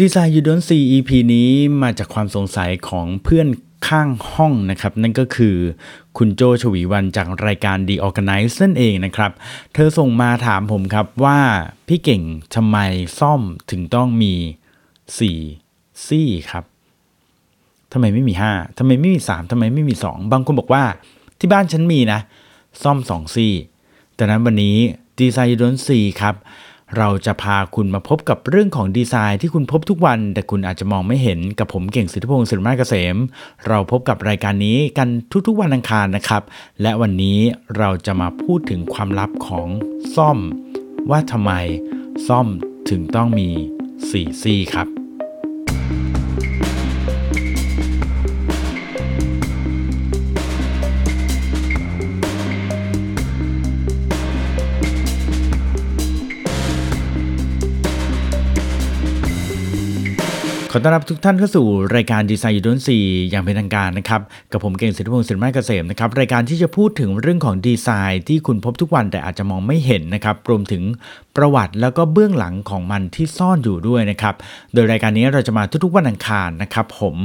ดีไซน์ยูดอนซี EP นี้มาจากความสงสัยของเพื่อนข้างห้องนะครับ นั่นก็คือคุณโจชวีวันจากรายการ The Organize นั่นเองนะครับ เธอส่งมาถามผมครับว่าพี่เก่งทำไมซ่อมถึงต้องมี4ซี่ครับทำไมไม่มี 5ทำไมไม่มี 3ทำไมไม่มี 2 บางคนบอกว่าที่บ้านฉันมีนะ ซ่อม 2 ซี่ แต่นั้นวันนี้ดีไซน์ยูดอนซีครับ เราจะพาคุณมาพบกับเรื่องของดีไซน์ที่คุณพบทุกวัน แต่คุณอาจจะมองไม่เห็นกับผมเก่งสิทธิพงศ์สิริมาเกษม เราพบกับรายการนี้กันทุกๆวันอังคารนะครับ และวันนี้เราจะมาพูดถึงความลับของซ่อม ว่าทำไมซ่อมถึงต้องมี4ซี่ครับ ขอต้อนรับทุกท่านเข้าสู่รายการ Design You Don't See อย่างเป็นทางการนะครับ กับผมเก่งสิทธิพงศ์สิริมาเกษมนะครับ รายการที่จะพูดถึงเรื่องของดีไซน์ที่คุณพบทุกวันแต่อาจจะมองไม่เห็นนะครับ รวมถึงประวัติแล้วก็เบื้องหลังของมันที่ซ่อนอยู่ด้วยนะครับ โดยรายการนี้เราจะมาทุกๆวันอังคารนะครับผม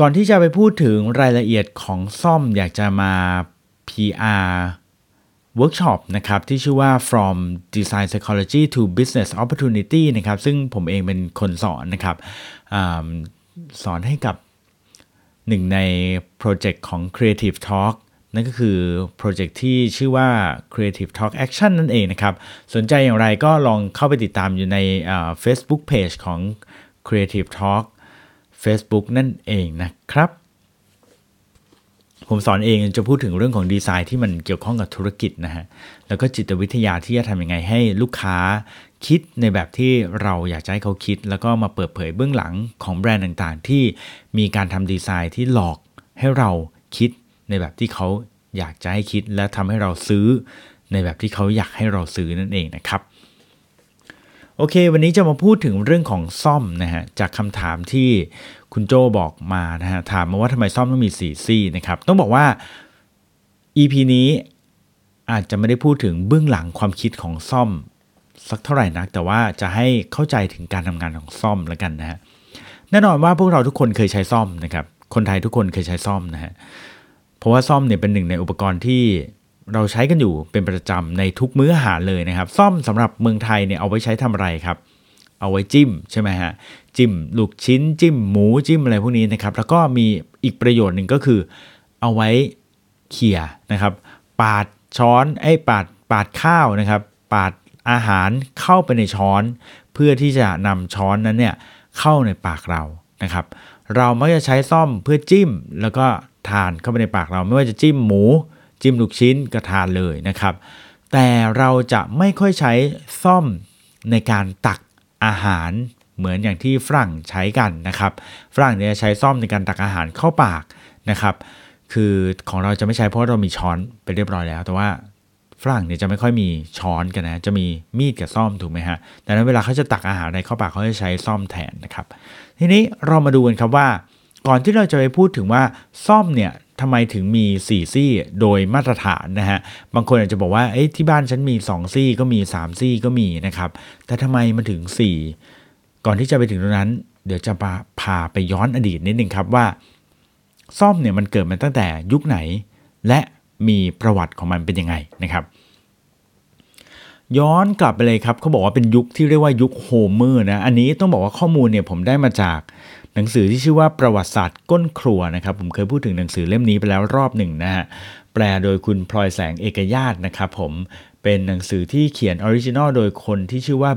ก่อนที่จะไปพูดถึงรายละเอียดของส้อมอยากจะมา PR workshop นะครับที่ชื่อว่า from design psychology to business opportunity นะครับซึ่งผมเองเป็นคนสอนนะครับอสอนให้กับหนึ่งในโปรเจกต์ของ Creative Talk นั่นก็คือโปรเจกต์ที่ชื่อว่า Creative Talk Action นั่นเองนะครับ สนใจอย่างไรก็ลองเข้าไปติดตามอยู่ใน Facebook Page ของ Creative Talk Facebook นั่นเองนะครับ ผมสอนเองจะพูดถึงเรื่องของดีไซน์ที่มันเกี่ยวข้องกับธุรกิจนะฮะ แล้วก็จิตวิทยาที่จะทำยังไงให้ลูกค้าคิดในแบบที่เราอยากจะให้เขาคิด แล้วก็มาเปิดเผยเบื้องหลังของแบรนด์ต่างๆ ที่มีการทำดีไซน์ที่หลอกให้เราคิดในแบบที่เขาอยากจะให้คิด และทำให้เราซื้อในแบบที่เขาอยากให้เราซื้อนั่นเองนะครับ โอเค วันนี้จะมาพูดถึงเรื่องของซ่อมนะฮะจากคำถามที่คุณโจบอกมานะฮะถามมาว่าทำไมซ่อมต้องมี4ซี่นะครับ ต้องบอกว่า EP นี้อาจจะไม่ได้พูดถึงเบื้องหลังความคิดของซ่อมสักเท่าไหร่นัก แต่ว่าจะให้เข้าใจถึงการทำงานของซ่อมแล้วกันนะฮะแน่นอนว่าพวกเราทุกคนเคยใช้ซ่อมนะครับ คนไทยทุกคนเคยใช้ซ่อมนะฮะเพราะว่าซ่อมเนี่ยเป็นหนึ่งในอุปกรณ์ที่ เราใช้กันอยู่เป็นประจำในทุกมื้ออาหารเลยนะครับ ซ่อมสำหรับเมืองไทยเนี่ยเอาไว้ใช้ทำอะไรครับ เอาไว้จิ้มใช่ไหมฮะจิ้มลูกชิ้น จิ้มหมูจิ้มอะไรพวกนี้นะครับ แล้วก็มีอีกประโยชน์หนึ่งก็คือ เอาไว้เขี่ยนะครับ ปาดช้อนไอ้ปาดปาดข้าวนะครับ ปาดอาหารเข้าไปในช้อน เพื่อที่จะนำช้อนนั้นเนี่ยเข้าในปากเรานะครับ เรามักจะใช้ซ่อมเพื่อจิ้ม แล้วก็ทานเข้าไปในปากเราไม่ว่าจะจิ้มหมู จิ้มลูกชิ้นก็ทานเลยนะครับ แต่เราจะไม่ค่อยใช้ซ่อมในการตักอาหารเหมือนอย่างที่ฝรั่งใช้กันนะครับฝรั่งเนี่ยใช้ซ่อมในการตักอาหารเข้าปากนะครับคือของเราจะไม่ใช้เพราะเรามีช้อนไปเรียบร้อยแล้ว แต่ว่าฝรั่งเนี่ยจะไม่ค่อยมีช้อนกันนะ จะมีมีดกับซ่อมถูกไหมฮะดังนั้นเวลาเขาจะตักอาหารอะไรเข้าปากเขาจะใช้ซ่อมแทนนะครับ ทีนี้เรามาดูกันครับว่า ก่อนที่เราจะไปพูดถึงว่าซ่อมเนี่ย ทำไมถึงมี 4 ซี่โดยมาตรฐานนะฮะ บางคนอาจจะบอกว่าเอ้ที่บ้านฉันมี 2 ซี่ก็มี 3 ซี่ก็มีนะครับ แต่ทำไมมันถึง 4 ก่อนที่จะไปถึงตรงนั้น เดี๋ยวจะพาพาไปย้อนอดีตนิดนึงครับว่า ซ่อมเนี่ยมันเกิดมาตั้งแต่ยุคไหน และมีประวัติของมันเป็นยังไงนะครับย้อนกลับไปเลยครับเขาบอกว่าเป็นยุคที่เรียกว่ายุคโฮเมอร์นะ อันนี้ต้องบอกว่าข้อมูลเนี่ยผมได้มาจาก หนังสือที่ชื่อว่าประวัติศาสตร์ก้นครัวนะครับผมเคยพูดถึงหนังสือเล่มนี้ไปแล้วรอบหนึ่งนะฮะแปลโดยคุณพลอยแสงเอกญาตนะครับผมเป็นหนังสือที่เขียน original โดยคนที่ชื่อว่า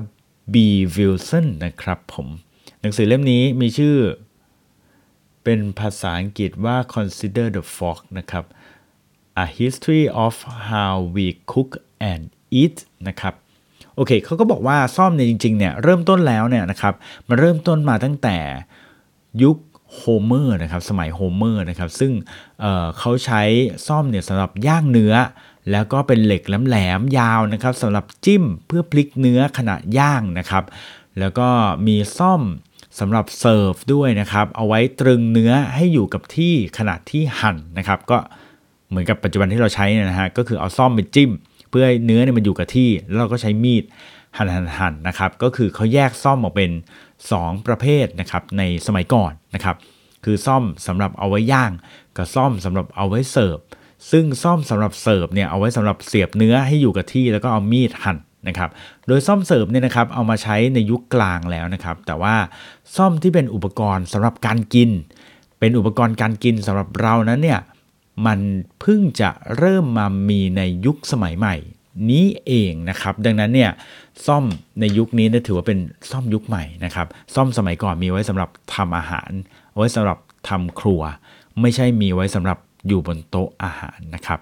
Bee Wilson นะครับผมหนังสือเล่มนี้มีชื่อ เป็นภาษาอังกฤษว่า Consider the Fork นะครับ A History of How We Cook and Eat นะครับโอเคเขาก็บอกว่าส้อมเนี่ยจริงๆเนี่ยเริ่มต้นแล้วเนี่ยนะครับมันเริ่มต้นมาตั้งแต่ ยุคโฮเมอร์นะครับสมัยโฮเมอร์นะครับซึ่งเเขาใช้ซ่อมเนี่ยสำหรับย่างเนื้อ แล้วก็เป็นเหล็กแหลมๆยาวนะครับสำหรับจิ้มเพื่อพลิกเนื้อขณะย่างนะครับ แล้วก็มีซ่อมสำหรับเสิร์ฟด้วยนะครับเอาไว้ตรึงเนื้อให้อยู่กับที่ขณะที่หั่นนะครับ ก็เหมือนกับปัจจุบันที่เราใช้นะฮะก็คือเอาซ่อมไปจิ้ม เพื่อให้เนื้อเนี่ยมันอยู่กับที่ แล้วเราก็ใช้มีดหั่นหั่นหั่นนะครับ ก็คือเขาแยกซ่อมออกเป็น 2 ประเภทนะครับในสมัยก่อนนะครับคือส้อมสำหรับเอาไว้ย่าง กับส้อมสำหรับเอาไว้เสิร์ฟซึ่งส้อมสำหรับเสิร์ฟเนี่ยเอาไว้สำหรับเสียบเนื้อให้อยู่กับที่แล้วก็เอามีดหั่นนะครับ โดยส้อมเสิร์ฟเนี่ยนะครับเอามาใช้ในยุคกลางแล้วนะครับ แต่ว่าส้อมที่เป็นอุปกรณ์สำหรับการกิน เป็นอุปกรณ์การกินสำหรับเรานั้นเนี่ยมันเพิ่งจะเริ่มมามีในยุคสมัยใหม่ นี้เองนะครับ ดังนั้นเนี่ยส้อมในยุคนี้เนี่ยถือว่าเป็นซ่อมยุคใหม่นะครับ ซ่อมสมัยก่อนมีไว้สำหรับทำอาหารเอาไว้สำหรับทำครัว ไม่ใช่มีไว้สำหรับอยู่บนโต๊ะอาหารนะครับ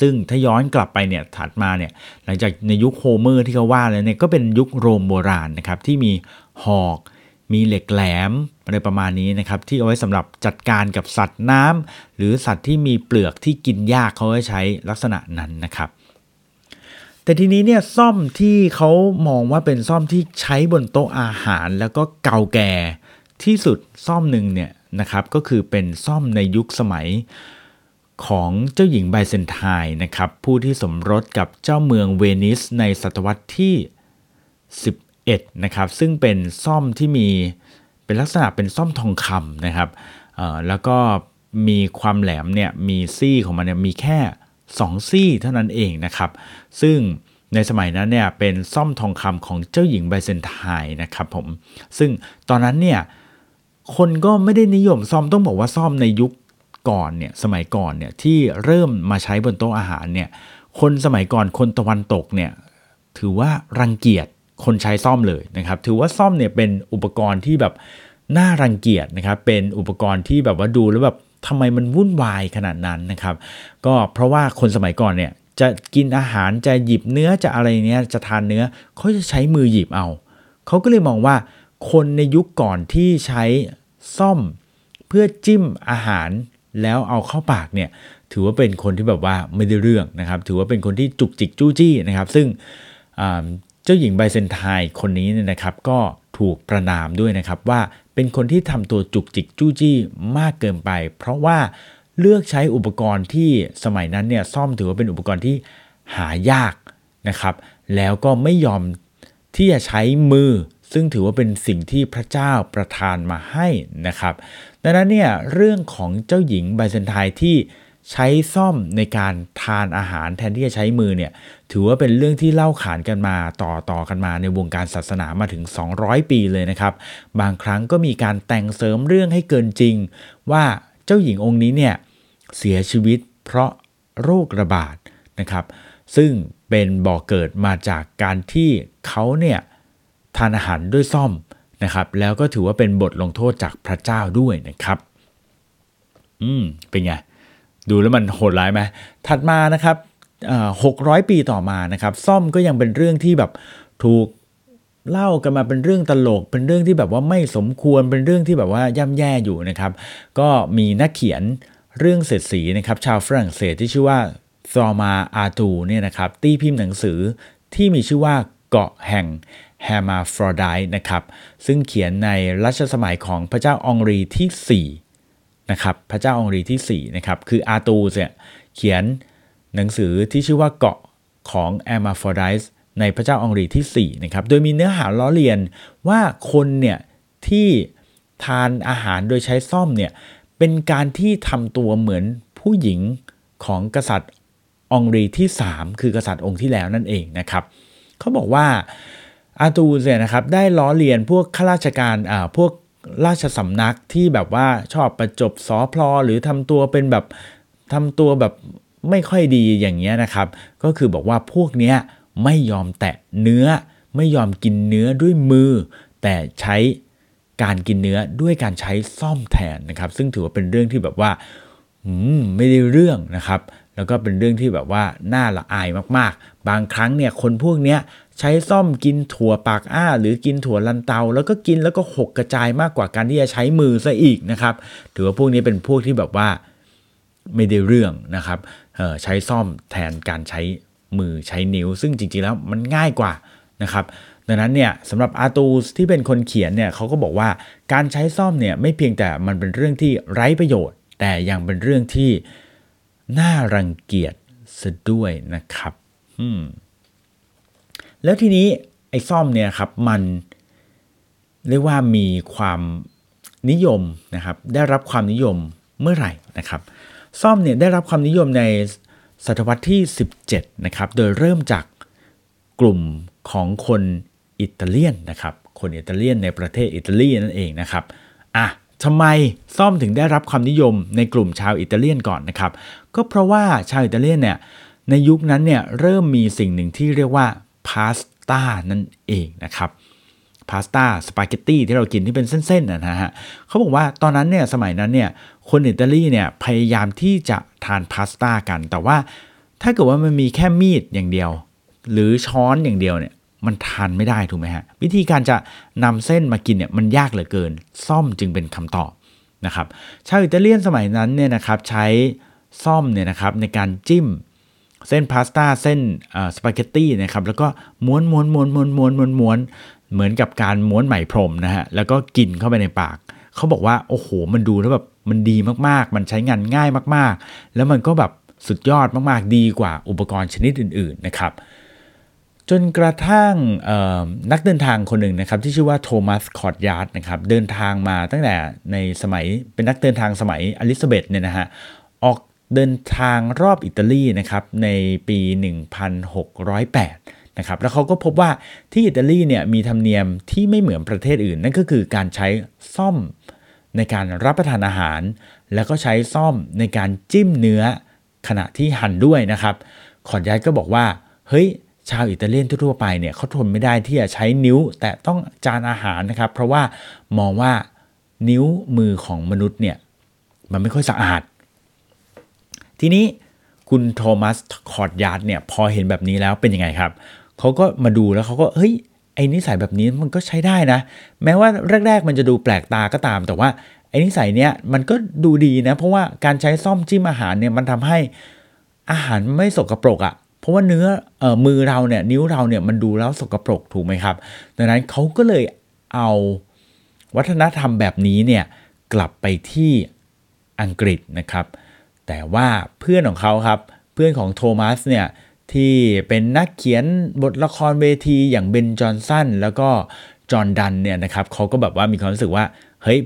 ซึ่งถ้าย้อนกลับไปเนี่ยถัดมาเนี่ยหลังจากในยุคโฮเมอร์ที่เขาว่าแล้วเนี่ยก็เป็นยุคโรมโบราณนะครับที่มีหอกมีเหล็กแหลมอะไรประมาณนี้นะครับที่เอาไว้สำหรับจัดการกับสัตว์น้ำหรือสัตว์ที่มีเปลือกที่กินยากเขาจะใช้ลักษณะนั้นนะครับ แต่ทีนี้เนี่ยซ่อมที่เขามองว่าเป็นซ่อมที่ใช้บนโต๊ะอาหาร แล้วก็เก่าแก่ที่สุดซ่อมหนึ่งเนี่ยนะครับก็คือเป็นซ่อมในยุคสมัยของเจ้าหญิงไบเซนไทน์นะครับผู้ที่สมรสกับเจ้าเมืองเวนิสในศตวรรษที่ 11นะครับซึ่งเป็นซ่อมที่มีเป็นลักษณะเป็นซ่อมทองคำนะครับแล้วก็มีความแหลมเนี่ยมีซี่ของมันเนี่ยมีแค่ 2 ซี่เท่านั้นเองนะครับ ซึ่งในสมัยนั้นเนี่ยเป็นซ่อมทองคำของเจ้าหญิงไบเซนไทน์นะครับผม ซึ่งตอนนั้นเนี่ยคนก็ไม่ได้นิยมซ่อมต้องบอกว่าซ่อมในยุคก่อนเนี่ยสมัยก่อนเนี่ยที่เริ่มมาใช้บนโต๊ะอาหารเนี่ยคนสมัยก่อนคนตะวันตกเนี่ยถือว่ารังเกียจคนใช้ซ่อมเลยนะครับ ถือว่าซ่อมเนี่ยเป็นอุปกรณ์ที่แบบน่ารังเกียจนะครับ เป็นอุปกรณ์ที่แบบว่าดูแล้วแบบ ทำไมมันวุ่นวายขนาดนั้นนะครับ ก็เพราะว่าคนสมัยก่อนเนี่ยจะกินอาหารจะหยิบเนื้อจะอะไรเนี้ยจะทานเนื้อเขาจะใช้มือหยิบเอาเขาก็เลยมองว่า คนในยุคก่อนที่ใช้ซ่อมเพื่อจิ้มอาหารแล้วเอาเข้าปากเนี่ยถือว่าเป็นคนที่แบบว่าไม่ได้เรื่องนะครับ ถือว่าเป็นคนที่จุกจิกจู้จี้นะครับ ซึ่งเจ้าหญิงไบเซนไทน์คนนี้เนี่ยนะครับก็ถูกประนามด้วยนะครับว่า เป็นคนที่ทำตัวจุกจิกจู้จี้มากเกินไป เพราะว่าเลือกใช้อุปกรณ์ที่สมัยนั้นเนี่ยซ่อมถือว่าเป็นอุปกรณ์ที่หายากนะครับ แล้วก็ไม่ยอมที่จะใช้มือ ซึ่งถือว่าเป็นสิ่งที่พระเจ้าประทานมาให้นะครับ ดังนั้นเนี่ยเรื่องของเจ้าหญิงไบเซนไทที่ใช้ซ่อมในการทานอาหารแทนที่จะใช้มือเนี่ย ถือว่าเป็นเรื่องที่เล่าขานกันมาต่อต่อกันมาในวงการศาสนามาถึง 200 ปีเลยนะครับ บางครั้งก็มีการแต่งเสริมเรื่องให้เกินจริง ว่าเจ้าหญิงองค์นี้เนี่ยเสียชีวิตเพราะโรคระบาดนะครับ ซึ่งเป็นบ่อกเกิดมาจากการที่เขาเนี่ยทานอาหารด้วยซ่อมนะครับ แล้วก็ถือว่าเป็นบทลงโทษจากพระเจ้าด้วยนะครับ อืมเป็นไงดูแล้วมันโหดร้ายไหมถัดมานะครับ หกร้อยปีต่อมานะครับ ซ่อมก็ยังเป็นเรื่องที่แบบถูกเล่ากันมาเป็นเรื่องตลก เป็นเรื่องที่แบบว่าไม่สมควรเป็นเรื่องที่แบบว่าย่ำแย่อยู่นะครับ ก็มีนักเขียนเรื่องเศรษฐีนะครับ ชาวฝรั่งเศสที่ชื่อว่าซอมาอาตูเนี่ยนะครับตีพิมพ์หนังสือที่มีชื่อว่าเกาะแห่งแฮมาฟรอไดนะครับซึ่งเขียนในรัชสมัยของพระเจ้าองรีที่4นะครับพระเจ้าองรีที่4นะครับคืออาตูเนี่ยเขียน หนังสือที่ชื่อว่าเกาะของแอมาฟอร์ไดส์ในพระเจ้าองรีที่4นะครับโดยมีเนื้อหาล้อเลียนว่าคนเนี่ยที่ทานอาหารโดยใช้ซ่อมเนี่ยเป็นการที่ทำตัวเหมือนผู้หญิงของกษัตริย์องรีที่ 3 คือกษัตริย์องค์ที่แล้วนั่นเองนะครับเขาบอกว่าอาตูเนี่ยนะครับได้ล้อเลียนพวกข้าราชการอ่าพวกราชสำนักที่แบบว่าชอบประจบสอพลอหรือทำตัวเป็นแบบทำตัวแบบ ไม่ค่อยดีอย่างเงี้ยนะครับ ก็คือบอกว่าพวกเนี้ยไม่ยอมแตะเนื้อ ไม่ยอมกินเนื้อด้วยมือ แต่ใช้การกินเนื้อด้วยการใช้ซ่อมแทนนะครับ ซึ่งถือว่าเป็นเรื่องที่แบบว่าไม่ได้เรื่องนะครับ แล้วก็เป็นเรื่องที่แบบว่าน่าละอายมากๆ บางครั้งเนี่ยคนพวกเนี้ยใช้ซ่อมกินถั่วปากอ้า หรือกินถั่วลันเตา แล้วก็กินแล้วก็หกกระจายมากกว่าการที่จะใช้มือซะอีกนะครับ ถือว่าพวกนี้เป็นพวกที่แบบว่า ไม่ได้เรื่องนะครับใช้ซ่อมแทนการใช้มือใช้นิ้ว ซึ่งจริงๆแล้วมันง่ายกว่านะครับดังนั้นเนี่ยสำหรับอาตูสที่เป็นคนเขียนเนี่ยเขาก็บอกว่าการใช้ซ่อมเนี่ยไม่เพียงแต่มันเป็นเรื่องที่ไร้ประโยชน์ แต่ยังเป็นเรื่องที่น่ารังเกียจซะด้วยนะครับแล้วทีนี้ไอ้ซ่อมเนี่ยครับมันเรียกว่ามีความนิยมนะครับ ได้รับความนิยมเมื่อไหร่นะครับ ซ่อมเนี่ยได้รับความนิยมในศตวรรษที่ 17 นะครับ โดยเริ่มจากกลุ่มของคนอิตาเลียนนะครับ คนอิตาเลียนในประเทศอิตาลีนั่นเองนะครับ อะทำไมซ่อมถึงได้รับความนิยมในกลุ่มชาวอิตาเลียนก่อนนะครับ ก็เพราะว่าชาวอิตาเลียนเนี่ยในยุคนั้นเนี่ยเริ่มมีสิ่งหนึ่งที่เรียกว่าพาสต้านั่นเองนะครับพาสต้าสปาเกตตี้ที่เรากินที่เป็นเส้นๆนะฮะเขาบอกว่าตอนนั้นเนี่ยสมัยนั้นเนี่ย คนอิตาลีเนี่ยพยายามที่จะทานพาสต้ากัน แต่ว่าถ้าเกิดว่ามันมีแค่มีดอย่างเดียว หรือช้อนอย่างเดียวเนี่ยมันทานไม่ได้ถูกไหมฮะ วิธีการจะนำเส้นมากินเนี่ยมันยากเหลือเกิน ซ่อมจึงเป็นคำตอบนะครับชาวอิตาเลียนสมัยนั้นเนี่ยนะครับใช้ส้อมเนี่ยนะครับในการจิ้มเส้นพาสต้าเส้นสปาเกตตี้นะครับแล้วก็ม้วนม้วนม้วนม้วนม้วนม้วนม้วนเหมือนกับการม้วนไหมพรมนะฮะแล้วก็กินเข้าไปในปาก เขาบอกว่าโอ้โหมันดูแล้วแบบ มันดีมากๆ มันใช้งานง่ายมากๆ แล้วมันก็แบบสุดยอดมากๆ ดีกว่าอุปกรณ์ชนิดอื่น ๆ นะครับ จนกระทั่งนักเดินทางคนหนึ่งนะครับ ที่ชื่อว่า Thomas Coryate นะครับ เดินทางมาตั้งแต่ในสมัยเป็นนักเดินทางสมัยอลิซาเบธเนี่ยนะฮะออกเดินทางรอบอิตาลีนะครับในปี 1608 นะครับ แล้วเขาก็พบว่าที่อิตาลีเนี่ยมีธรรมเนียมที่ไม่เหมือนประเทศอื่น นั่นก็คือการใช้ส้อม ในการรับประทานอาหาร แล้วก็ใช้ส้อมในการจิ้มเนื้อขณะที่หั่นด้วยนะครับ Coryate ก็บอกว่า เฮ้ย ชาวอิตาเลียนทั่วไปเนี่ยเขาทนไม่ได้ที่จะใช้นิ้ว แต่ต้องจานอาหารนะครับ เพราะว่ามองว่านิ้วมือของมนุษย์เนี่ยมันไม่ค่อยสะอาด ทีนี้คุณ Thomas Coryate เนี่ยพอเห็นแบบนี้แล้วเป็นยังไงครับ เขาก็มาดูแล้วเขาก็เฮ้ย ไอ้นิสัยแบบนี้มันก็ใช้ได้นะ แม้ว่าแรก ๆ มันจะดูแปลกตาก็ตาม แต่ว่าไอ้นิสัยเนี้ยมันก็ดูดีนะ เพราะว่าการใช้ส้อมจิ้มอาหารเนี่ยมันทำให้อาหารไม่สกรปรกอะ่ะเพราะว่าเนื้อเออมือเราเนี่ยนิ้วเราเนี่ยมันดูแล้วสกปรกถูกไหมครับ ดังนั้นเขาก็เลยเอาวัฒนธรรมแบบนี้เนี่ยกลับไปที่อังกฤษนะครับ แต่ว่าเพื่อนของเขาครับ เพื่อนของโทมัสเนี่ย ที่เป็นนักเขียนบทละครเวทีอย่างเบนจอห์นสันแล้วก็จอห์นดันเนี่ยนะครับเขาก็แบบว่ามีความรู้สึกว่า เฮ้ย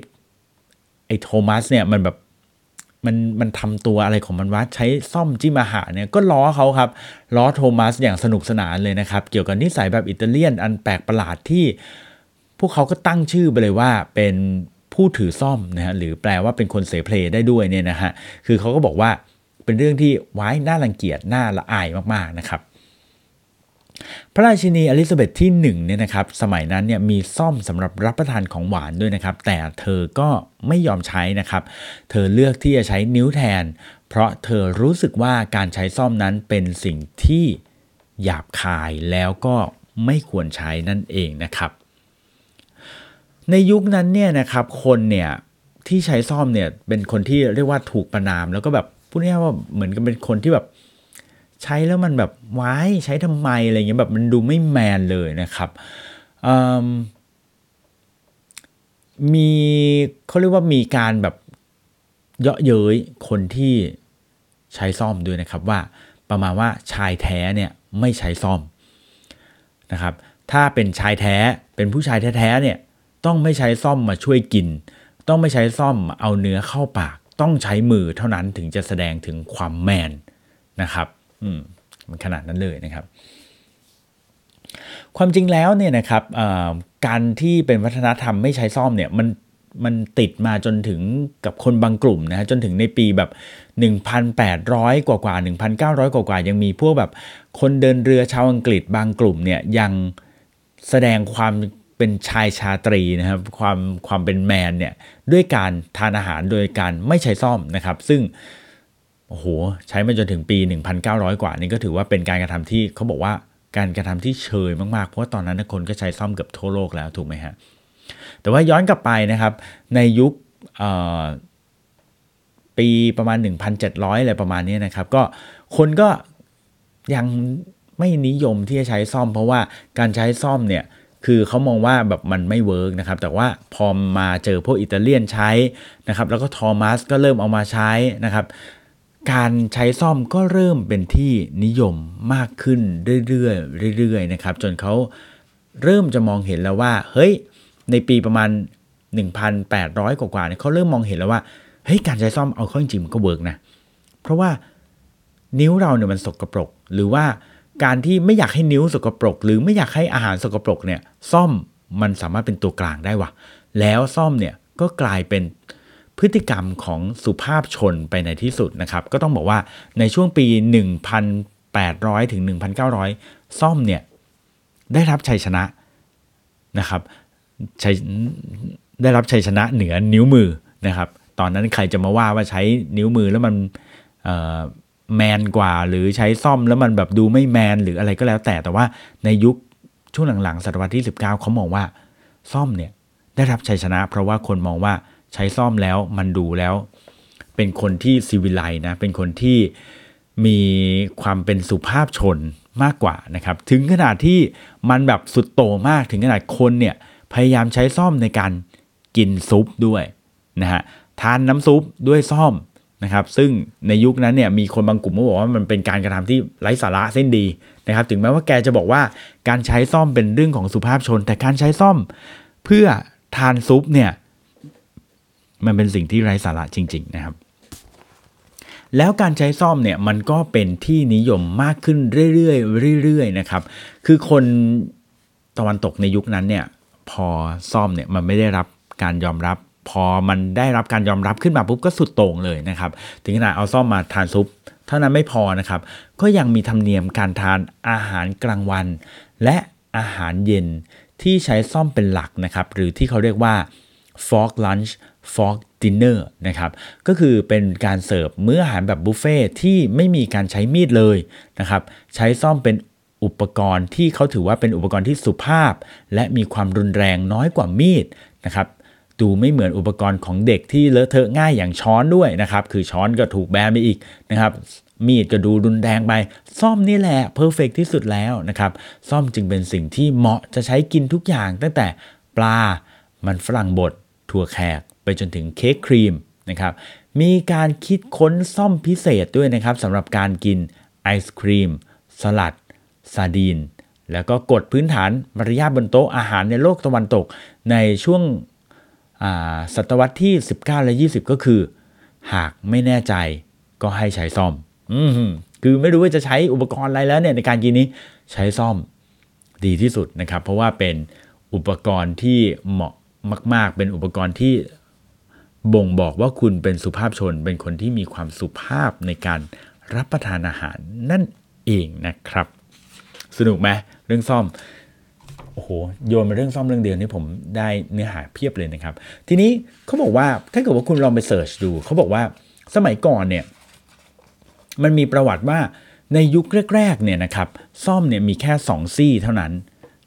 ไอ้โทมัสเนี่ยมันแบบมันมันทำตัวอะไรของมันวะใช้ซ่อมจิ้มอาหารเนี่ยก็ล้อเขาครับ ล้อโทมัสอย่างสนุกสนานเลยนะครับ เกี่ยวกับนิสัยแบบอิตาเลียนอันแปลกประหลาดที่ พวกเขาก็ตั้งชื่อไปเลยว่าเป็นผู้ถือซ่อมนะฮะหรือแปลว่าเป็นคนเสเพลได้ด้วยเนี่ยนะฮะคือเขาก็บอกว่า เป็นเรื่องที่ไว้น่ารังเกียจน่าละอายมากๆนะครับ พระราชินีอลิซาเบธที่1เนี่ยนะครับสมัยนั้นเนี่ยมีซ่อมสำหรับรับประทานของหวานด้วยนะครับ แต่เธอก็ไม่ยอมใช้นะครับ เธอเลือกที่จะใช้นิ้วแทน เพราะเธอรู้สึกว่าการใช้ซ่อมนั้นเป็นสิ่งที่หยาบคายแล้วก็ไม่ควรใช้นั่นเองนะครับ ในยุคนั้นเนี่ยนะครับคนเนี่ยที่ใช้ซ่อมเนี่ยเป็นคนที่เรียกว่าถูกประนามแล้วก็แบบ พูดง่ายว่าเหมือนกับเป็นคนที่แบบใช้แล้วมันแบบไว้ใช้ทำไมอะไรเงี้ยแบบมันดูไม่แมนเลยนะครับมีเขาเรียกว่ามีการแบบเยาะเย้ยคนที่ใช้ซ่อมด้วยนะครับว่าประมาณว่าชายแท้เนี่ยไม่ใช้ซ่อมนะครับ ถ้าเป็นชายแท้เป็นผู้ชายแท้ๆเนี่ยต้องไม่ใช้ซ่อมมาช่วยกิน ต้องไม่ใช้ซ่อมเอาเนื้อเข้าปาก ต้องใช้มือเท่านั้นถึงจะแสดงถึงความแมนนะครับอืมมันขนาดนั้นเลยนะครับ ความจริงแล้วเนี่ยนะครับการที่เป็นวัฒนธรรมไม่ใช้ซ่อมเนี่ยมันมันติดมาจนถึงกับคนบางกลุ่มนะฮะจนถึงในปีแบบ 1,800 กว่ากว่า1,900 กว่ากว่ายังมีพวกแบบคนเดินเรือชาวอังกฤษบางกลุ่มเนี่ยยังแสดงความ เป็นชายชาตรีนะครับความความเป็นแมนเนี่ยด้วยการทานอาหารโดยการไม่ใช้ซ่อมนะครับ ซึ่งโอ้โหใช้มาจนถึงปี 1,900 กว่านี่ก็ถือว่าเป็นการกระทำที่เขาบอกว่าการกระทำที่เชยมากๆ เพราะว่าตอนนั้นคนก็ใช้ส้อมเกือบทั่วโลกแล้วถูกไหมฮะแต่ว่าย้อนกลับไปนะครับ ในยุคปีประมาณ 1,700 อะไรประมาณนี้นะครับ ก็คนก็ยังไม่นิยมที่จะใช้ส้อม เพราะว่าการใช้ส้อมเนี่ย คือเขามองว่าแบบมันไม่ work นะครับ แต่ว่าพอมาเจอพวกอิตาเลียนใช้นะครับ แล้วก็ทอมัสก็เริ่มเอามาใช้นะครับการใช้ซ่อมก็เริ่มเป็นที่นิยมมากขึ้นเรื่อยๆเรื่อยๆนะครับ จนเขาเริ่มจะมองเห็นแล้วว่า เฮ้ย ในปีประมาณ 1,800 กว่าๆเนี่ยเขาเริ่มมองเห็นแล้วว่า เฮ้ย การใช้ซ่อมเอาเข้าจริงๆมันก็เวิร์กนะ เพราะว่านิ้วเราเนี่ยมันสกรปรก หรือว่า การที่ไม่อยากให้นิ้วสกปรก หรือไม่อยากให้อาหารสกปรกเนี่ยซ่อมมันสามารถเป็นตัวกลางได้วะแล้วซ่อมเนี่ยก็กลายเป็นพฤติกรรมของสุภาพชนไปในที่สุดนะครับ ก็ต้องบอกว่าในช่วงปี 1,800 ถึง 1,900 ซ่อมเนี่ยได้รับชัยชนะนะครับชัยได้รับชัยชนะเหนือนิ้วมือนะครับ ตอนนั้นใครจะมาว่าว่าใช้นิ้วมือแล้วมัน แมนกว่า หรือใช้ซ่อมแล้วมันแบบดูไม่แมนหรืออะไรก็แล้วแต่แต่ว่าในยุคช่วงหลังๆศตวรรษที่ 19เขามองว่าซ่อมเนี่ยได้รับชัยชนะ เพราะว่าคนมองว่าใช้ซ่อมแล้วมันดูแล้ว เป็นคนที่ซีวิไลนะเป็นคนที่มีความเป็นสุภาพชนมากกว่านะครับถึงขนาดที่มันแบบสุดโตมากถึงขนาดคนเนี่ยพยายามใช้ซ่อมในการกินซุปด้วยนะฮะทานน้ำซุปด้วยซ่อม นะครับซึ่งในยุคนั้นเนี่ยมีคนบางกลุ่มก็บอกว่ามันเป็นการกระทำที่ไร้สาระเส้นดีนะครับถึงแม้ว่าแกจะบอกว่าการใช้ซ่อมเป็นเรื่องของสุภาพชน แต่การใช้ซ่อมเพื่อทานซุปเนี่ยมันเป็นสิ่งที่ไร้สาระจริง ๆนะครับ แล้วการใช้ซ่อมเนี่ยมันก็เป็นที่นิยมมากขึ้นเรื่อยๆเรื่อยๆนะครับ คือคนตะวันตกในยุคนั้นเนี่ยพอซ่อมเนี่ยมันไม่ได้รับการยอมรับ พอมันได้รับการยอมรับขึ้นมาปุ๊บก็สุดโต่งเลยนะครับ ถึงขนาดเอาซ่อมมาทานซุป เท่านั้นไม่พอนะครับ ก็ยังมีธรรมเนียมการทานอาหารกลางวัน และอาหารเย็นที่ใช้ซ่อมเป็นหลักนะครับ หรือที่เขาเรียกว่า fork lunch fork dinner นะครับ ก็คือเป็นการเสิร์ฟมื้ออาหารแบบบุฟเฟ่ที่ไม่มีการใช้มีดเลยนะครับ ใช้ซ่อมเป็นอุปกรณ์ที่เขาถือว่าเป็นอุปกรณ์ที่สุภาพ และมีความรุนแรงน้อยกว่ามีดนะครับ ดูไม่เหมือนอุปกรณ์ของเด็กที่เลอะเทอะง่ายอย่างช้อนด้วยนะครับ คือช้อนก็ถูกแบนไปอีกนะครับ มีดก็ดูรุนแรงไป ซ่อมนี่แหละเพอร์เฟกที่สุดแล้วนะครับ ซ่อมจึงเป็นสิ่งที่เหมาะจะใช้กินทุกอย่าง ตั้งแต่ปลา มันฝรั่งบด ถั่วแขก ไปจนถึงเค้กครีมนะครับ มีการคิดค้นซ่อมพิเศษด้วยนะครับสำหรับการกินไอศครีม สลัด ซาดีน แล้วก็กฎพื้นฐานมารยาทบนโต๊ะอาหารในโลกตะวันตก ในช่วง ศตวรรษที่ 19 และ 20 ก็คือ หากไม่แน่ใจก็ให้ใช้ซ่อมอมคือไม่รู้ว่าจะใช้อุปกรณ์อะไรแล้วเนี่ยในการกินนี้ใช้ซ่อมดีที่สุดนะครับ เพราะว่าเป็นอุปกรณ์ที่เหมาะมาก ๆ เป็นอุปกรณ์ที่บ่งบอกว่าคุณเป็นสุภาพชน เป็นคนที่มีความสุภาพในการรับประทานอาหารนั่นเองนะครับ สนุกไหมเรื่องซ่อม โอ้โหโยนมาเรื่องซ่อมเรื่องเดียวนี่ผมได้เนื้อหาเพียบเลยนะครับ ทีนี้เขาบอกว่าถ้าเกิดว่าคุณลองไปเสิร์ชดูเขาบอกว่าสมัยก่อนเนี่ยมันมีประวัติว่าในยุคแรกๆเนี่ยนะครับซ่อมเนี่ยมีแค่ 2 ซี่เท่านั้น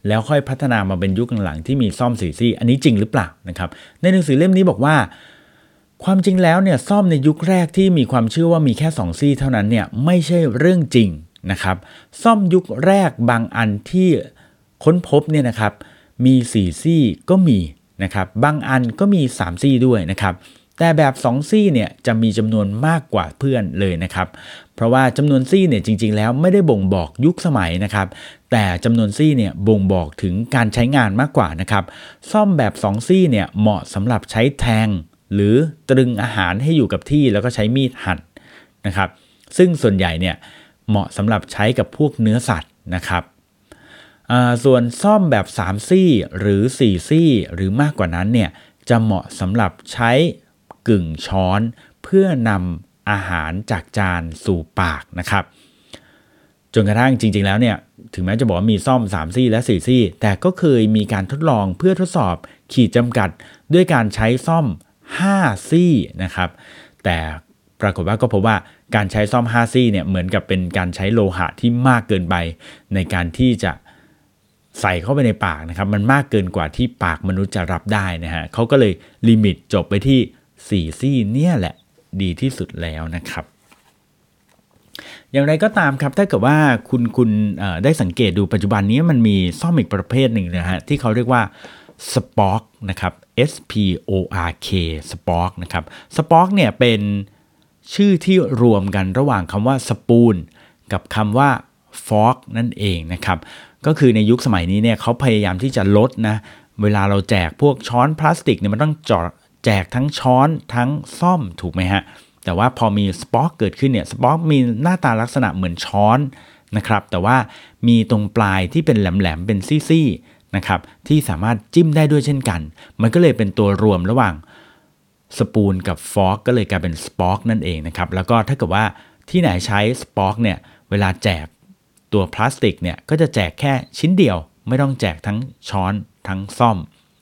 แล้วค่อยพัฒนามาเป็นยุคหลังๆที่มีซ่อมสี่ซี่ อันนี้จริงหรือเปล่านะครับในหนังสือเล่มนี้บอกว่า ความจริงแล้วเนี่ยซ่อมในยุคแรกที่มีความเชื่อว่ามีแค่2ซี่เท่านั้นเนี่ยไม่ใช่เรื่องจริงนะครับซ่อมยุคแรกบางอันที่ ค้นพบเนี่ยนะครับมี 4 ซี่ก็มีนะครับบางอันก็มี 3 ซี่ด้วยนะครับแต่แบบ 2 ซี่เนี่ยจะมีจำนวนมากกว่าเพื่อนเลยนะครับเพราะว่าจำนวนซี่เนี่ยจริง ๆ แล้วไม่ได้บ่งบอกยุคสมัยนะครับแต่จำนวนซี่เนี่ยบ่งบอกถึงการใช้งานมากกว่านะครับซ่อมแบบ 2 ซี่เนี่ยเหมาะสำหรับใช้แทง หรือตรึงอาหารให้อยู่กับที่แล้วก็ใช้มีดหั่นนะครับซึ่งส่วนใหญ่เนี่ยเหมาะสำหรับใช้กับพวกเนื้อสัตว์นะครับ ส่วนซ่อมแบบ 3 ซี่หรือ 4 ซี่ หรือมากกว่านั้นเนี่ยจะเหมาะสำหรับใช้กึ่งช้อน เพื่อนำอาหารจากจานสู่ปากนะครับ จนกระทั่งจริง ๆ แล้วเนี่ยถึงแม้จะบอกว่ามีซ่อม 3 ซี่และ 4 ซี่ แต่ก็เคยมีการทดลองเพื่อทดสอบขีดจำกัดด้วยการใช้ซ่อม 5 ซี่นะครับ แต่ปรากฏว่าก็พบว่าการใช้ซ่อม 5 ซี่เนี่ยเหมือนกับเป็นการใช้โลหะที่มากเกินไปในการที่จะ ใส่เข้าไปในปากนะครับมันมากเกินกว่าที่ปากมนุษย์จะรับได้นะฮะเขาก็เลยลิมิตจบไปที่ 4 ซี่เนี่ยแหละดีที่สุดแล้วนะครับ อย่างไรก็ตามครับถ้าเกิดว่าคุณคุณได้สังเกตดูปัจจุบันนี้มันมีซ่อมอีกประเภทหนึ่งนะฮะที่เขาเรียกว่าสปอ k นะครับ S P O R K สปอ k นะครับสปอ k เนี่ยเป็นชื่อที่รวมกันระหว่างคำว่าสปูนกับคำว่าฟอกนั่นเองนะครับ ก็คือในยุคสมัยนี้เนี่ยเขาพยายามที่จะลดนะเวลาเราแจกพวกช้อนพลาสติกเนี่ยมันต้องจอดแจกทั้งช้อนทั้งส้อมถูกไหมฮะ แต่ว่าพอมี spork เกิดขึ้นเนี่ย spork มีหน้าตาลักษณะเหมือนช้อนนะครับ แต่ว่ามีตรงปลายที่เป็นแหลมๆเป็นซี่ๆนะครับที่สามารถจิ้มได้ด้วยเช่นกัน มันก็เลยเป็นตัวรวมระหว่าง spoon กับ fork ก็เลยกลายเป็น spork นั่นเองนะครับแล้วก็ถ้าเกิดว่าที่ไหนใช้ spork เนี่ยเวลาแจก ตัวพลาสติกเนี่ยก็จะแจกแค่ชิ้นเดียว ไม่ต้องแจกทั้งช้อนทั้งซ่อม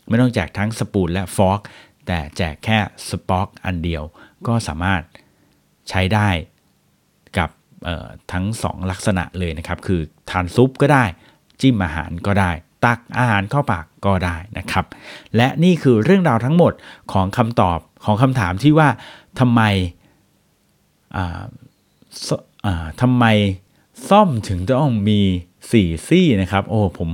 ไม่ต้องแจกทั้งสปูนและฟอกแต่แจกแค่สป็อกอันเดียวก็สามารถใช้ได้กับทั้ง 2 ลักษณะเลยนะครับ คือทานซุปก็ได้ จิ้มอาหารก็ได้ ตักอาหารเข้าปากก็ได้นะครับ และนี่คือเรื่องราวทั้งหมดของคำตอบของคำถามที่ว่าทำไมทำไม ซ่อมถึงต้องมี4ซี่นะครับ โอ้ผม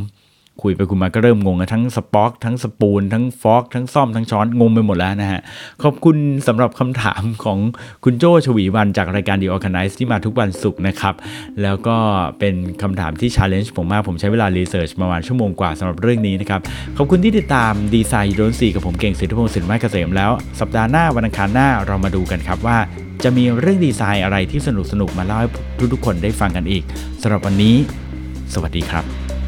คุยไปคุยมาก็เริ่มงงทั้งสป็อกทั้งสปูน ทั้งฟอกทั้งซ่อมทั้งช้อนงงไปหมดแล้วนะฮะ ขอบคุณสำหรับคำถามของคุณโจชวีวันจากรายการ The Organize ที่มาทุกวันศุกร์นะครับ แล้วก็เป็นคำถามที่ challenge ผมมาก ผมใช้เวลารีเสิร์ชประมาณชั่วโมงกว่าสำหรับเรื่องนี้นะครับ ขอบคุณที่ติดตามดีไซน์โดนสีกับผมเก่งสิทธิพงศ์สินไม้เกษมแล้วสัปดาห์หน้าวันอังคารหน้าเรามาดูกันครับว่า จะมีเรื่องดีไซน์อะไรที่สนุกสนุกมาเล่าให้ทุกๆคนได้ฟังกันอีกสำหรับวันนี้ สวัสดีครับ